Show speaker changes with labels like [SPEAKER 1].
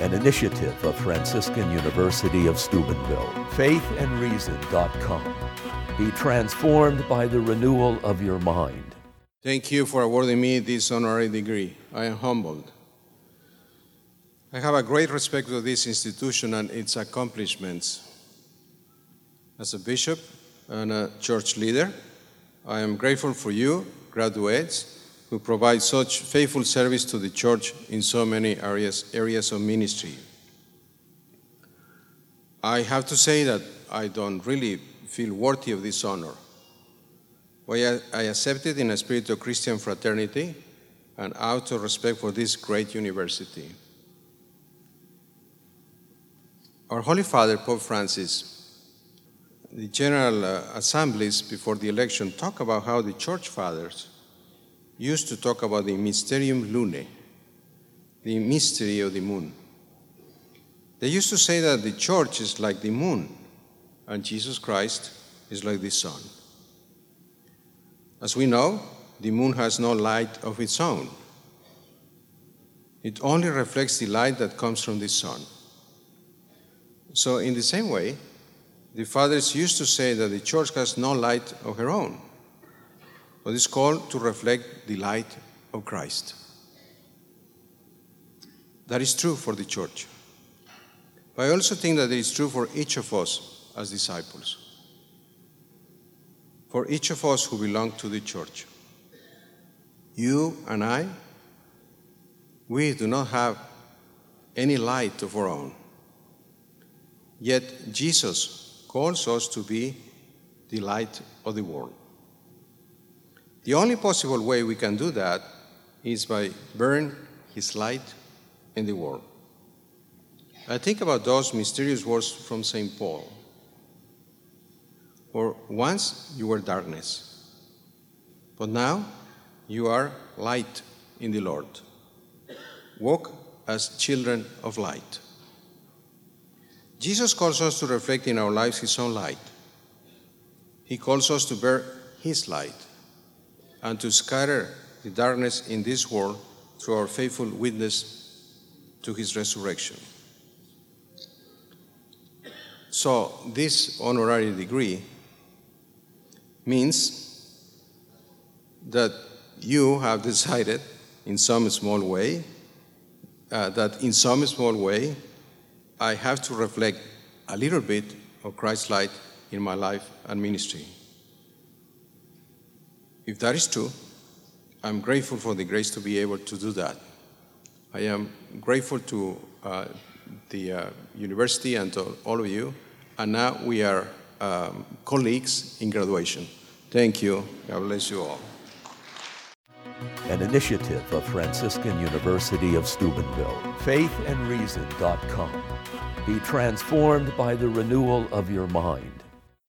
[SPEAKER 1] an initiative of Franciscan University of Steubenville. Faithandreason.com. Be transformed by the renewal of your mind.
[SPEAKER 2] Thank you for awarding me this honorary degree. I am humbled. I have a great respect for this institution and its accomplishments. As a bishop and a church leader, I am grateful for you, graduates, who provide such faithful service to the church in so many areas, areas of ministry. I have to say that I don't really feel worthy of this honor. Well, I accept it in a spirit of Christian fraternity and out of respect for this great university. Our Holy Father, Pope Francis, the General uh, Assemblies before the election talk about how the Church Fathers used to talk about the Mysterium Lunae, the mystery of the moon. They used to say that the church is like the moon and Jesus Christ is like the sun. As we know, the moon has no light of its own. It only reflects the light that comes from the sun. So, in the same way, the fathers used to say that the church has no light of her own but is called to reflect the light of Christ. That is true for the church. But I also think that it is true for each of us as disciples, for each of us who belong to the church. You and I, we do not have any light of our own. Yet Jesus calls us to be the light of the world. The only possible way we can do that is by burn his light in the world. I think about those mysterious words from St. Paul. For once you were darkness, but now you are light in the Lord. Walk as children of light. Jesus calls us to reflect in our lives his own light. He calls us to bear his light and to scatter the darkness in this world through our faithful witness to his resurrection. So, this honorary degree means that you have decided in some small way uh, that in some small way I have to reflect a little bit of Christ's light in my life and ministry. If that is true, I'm grateful for the grace to be able to do that. I am grateful to uh, the uh, university and to all of you, and now we are um, colleagues in graduation. Thank you. God bless you all.
[SPEAKER 1] An initiative of Franciscan University of Steubenville. Faithandreason.com. Be transformed by the renewal of your mind.